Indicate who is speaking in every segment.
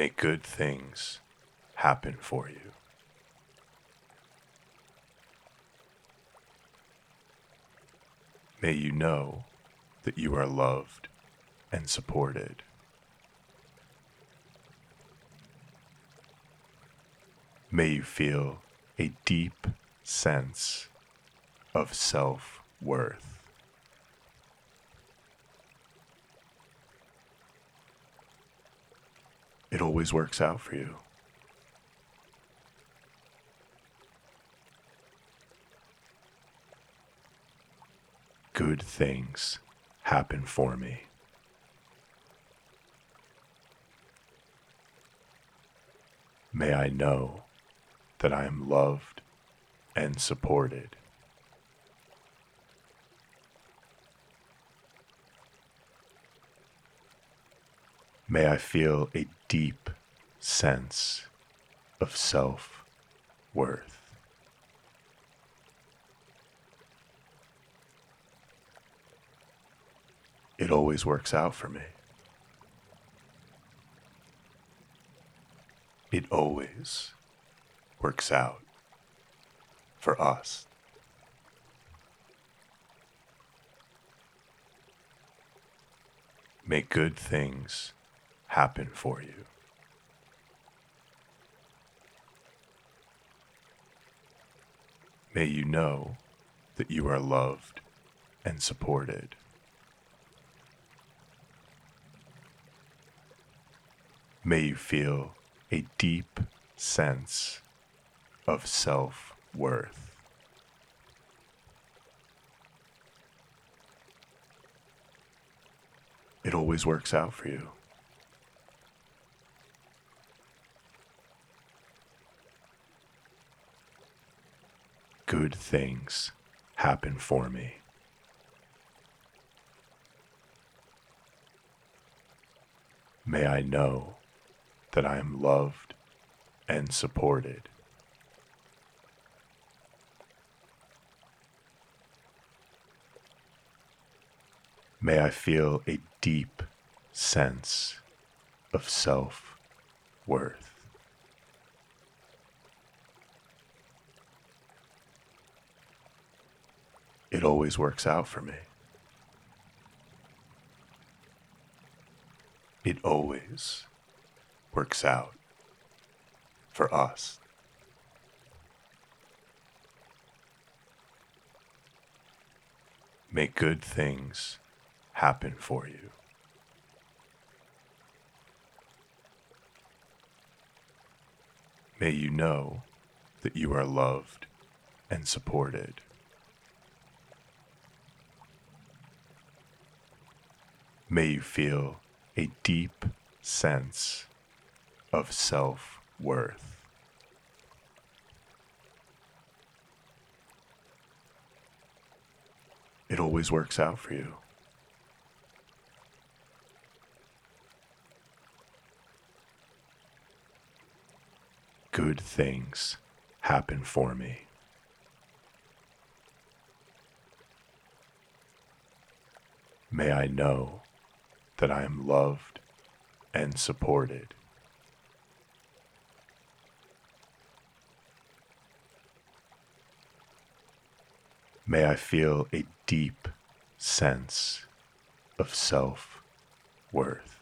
Speaker 1: May good things happen for you. May you know that you are loved and supported. May you feel a deep sense of self worth. It always works out for you. Good things happen for me. May I know that I am loved and supported. May I feel a deep sense of self worth. It always works out for me. It always works out for us. May good things happen for you. May you know that you are loved and supported. May you feel a deep sense of self worth. It always works out for you. Good things happen for me. May I know that I am loved and supported. May I feel a deep sense of self worth. It always works out for me. It always works out for us. May good things happen for you. May you know that you are loved and supported. May you feel a deep sense of self worth. It always works out for you. Good things happen for me. May I know that I am loved and supported. May I feel a deep sense of self worth.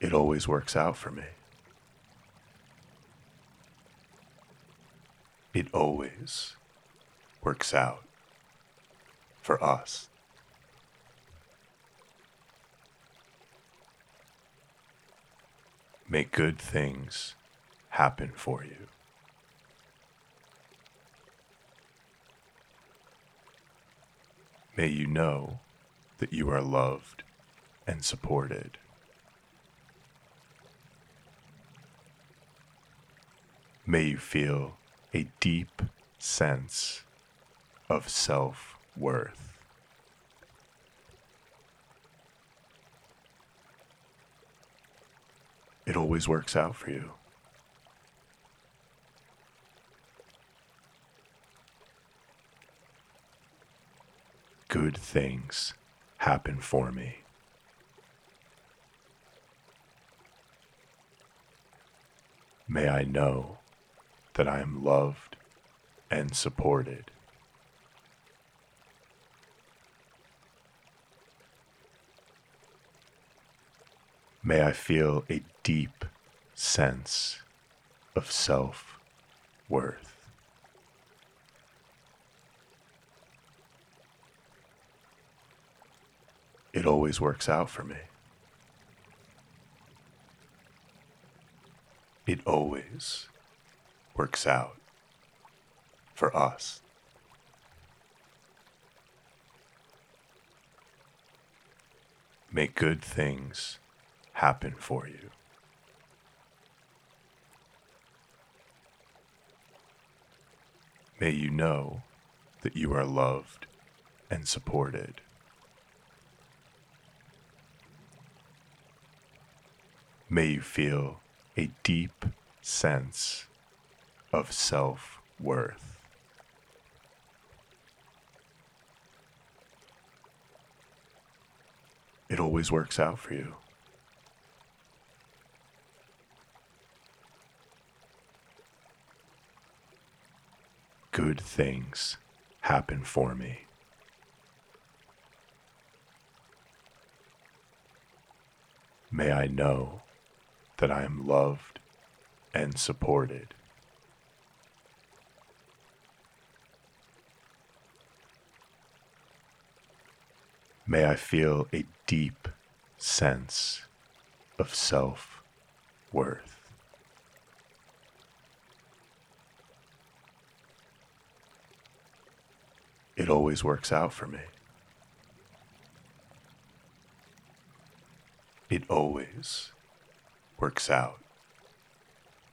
Speaker 1: It always works out for me. It always works out for us. May good things happen for you. May you know that you are loved and supported. May you feel a deep sense of self worth. It always works out for you. Good things happen for me. May I know that I am loved and supported. May I feel a deep sense of self worth. It always works out for me. It always works out for us. May good things happen for you. May you know that you are loved and supported. May you feel a deep sense of self worth. It always works out for you. Good things happen for me. May I know that I am loved and supported. May I feel a deep sense of self worth. It always works out for me. It always works out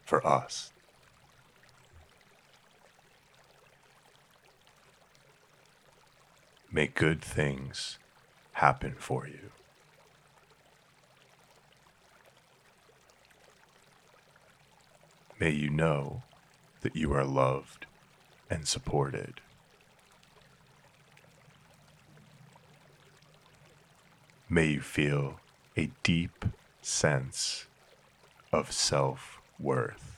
Speaker 1: for us. May good things happen for you. May you know that you are loved and supported. May you feel a deep sense of self worth.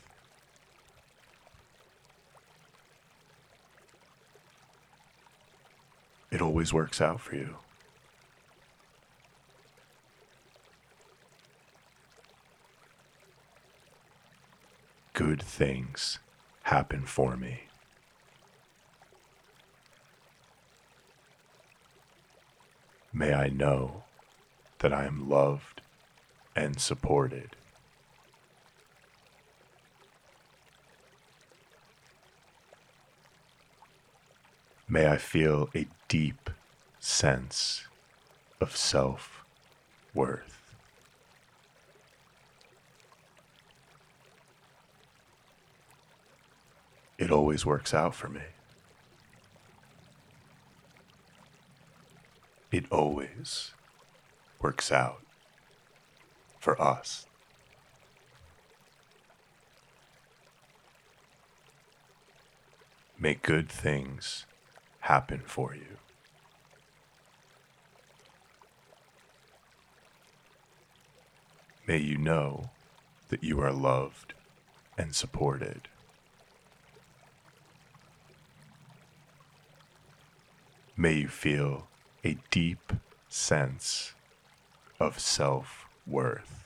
Speaker 1: It always works out for you. Good things happen for me. May I know that I am loved and supported. May I feel a deep sense of self worth. It always works out for me. It always works out for us. May good things happen for you. May you know that you are loved and supported. May you feel a deep sense of self worth.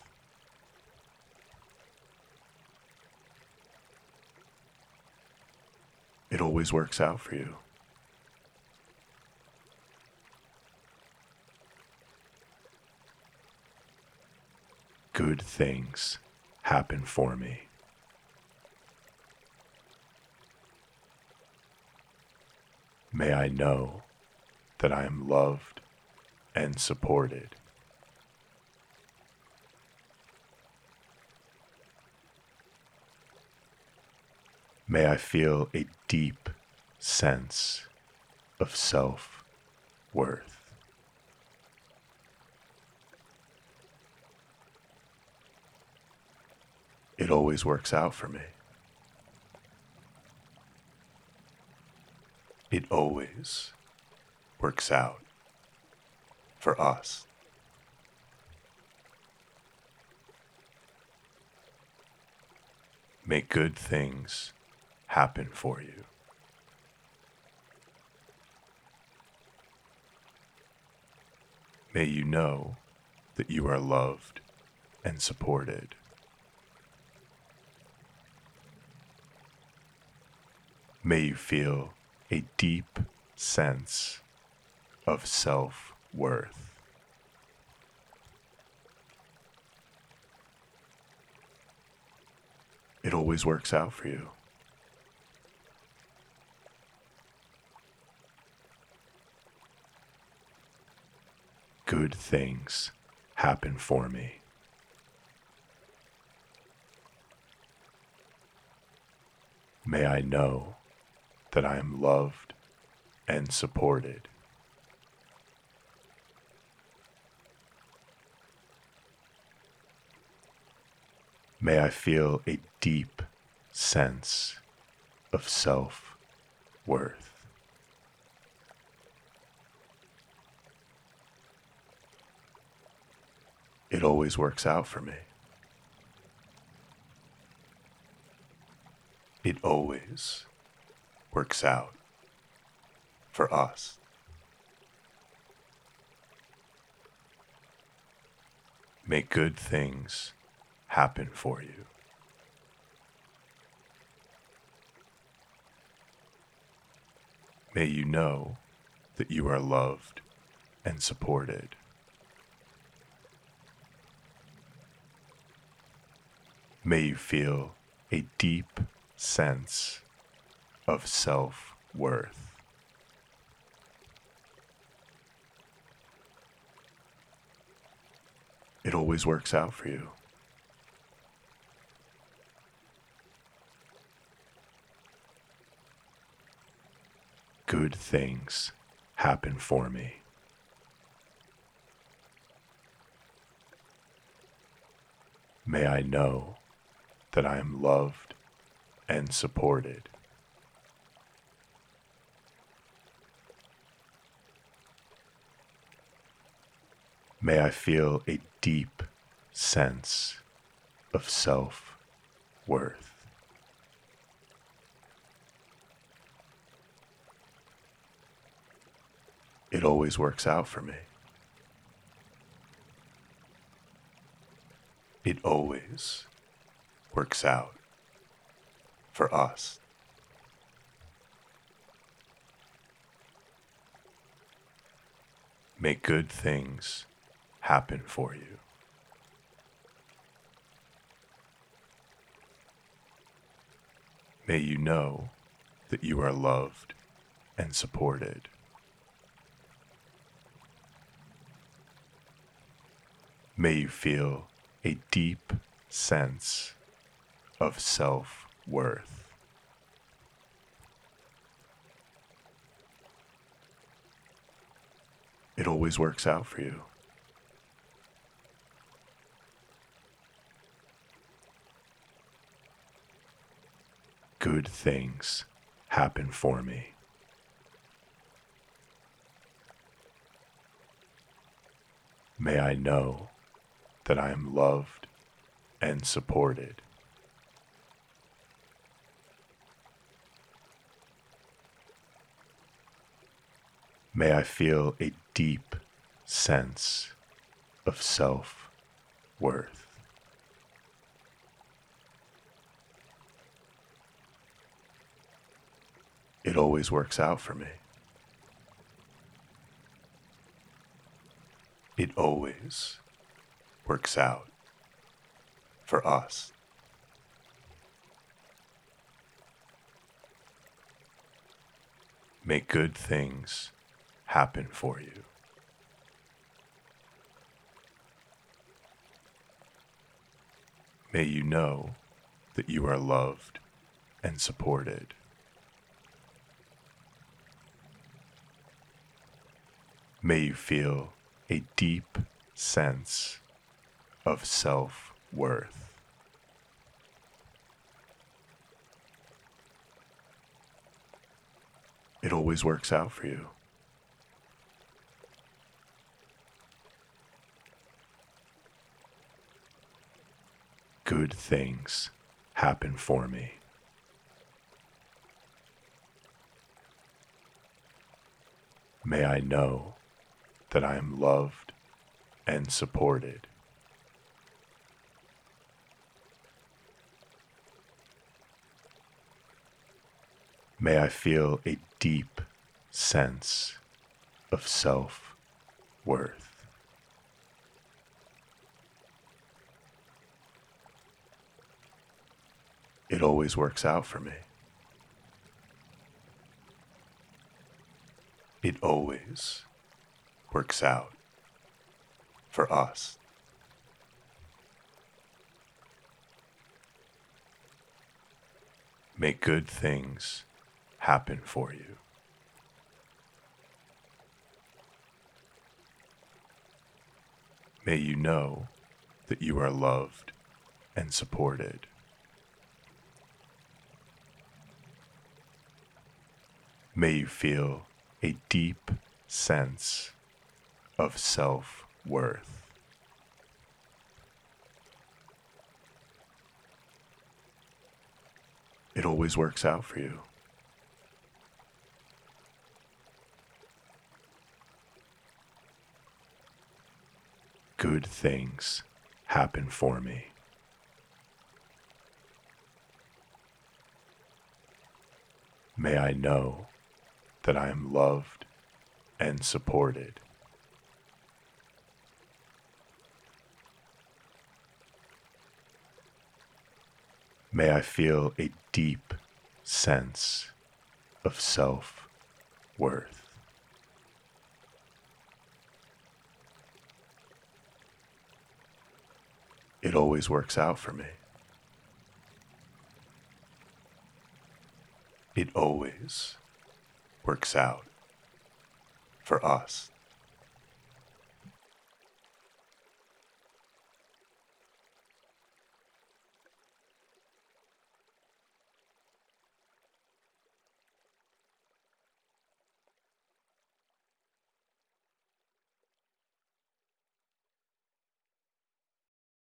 Speaker 1: It always works out for you. Good things happen for me. May I know that I am loved and supported. May I feel a deep sense of self worth. It always works out for me. It always works out for us. Make good things happen for you. May you know that you are loved and supported. May you feel a deep sense of self worth. It always works out for you. Good things happen for me. May I know that I am loved and supported. May I feel a deep sense of self worth. It always works out for me. It always works out for us. May good things happen for you. May you know that you are loved and supported. May you feel a deep sense of self worth. It always works out for you. Good things happen for me. May I know that I am loved and supported. May I feel a deep sense of self worth. It always works out for me. It always works out for us. May good things happen for you. May you know that you are loved and supported. May you feel a deep sense of self worth. It always works out for you. Good things happen for me. May I know that I am loved and supported. May I feel a deep sense of self worth. It always works out for me. It always works out for us. May good things happen for you. May you know that you are loved and supported. May you feel a deep sense of self worth. It always works out for you. Good things happen for me. May I know that I am loved and supported. May I feel a deep sense of self worth. It always works out for me. It always works out for us. May good things happen for you. May you know that you are loved and supported. May you feel a deep sense of self worth. It always works out for you. Good things happen for me. May I know that I am loved and supported. May I feel a deep sense of self worth. It always works out for me. It always works out for us.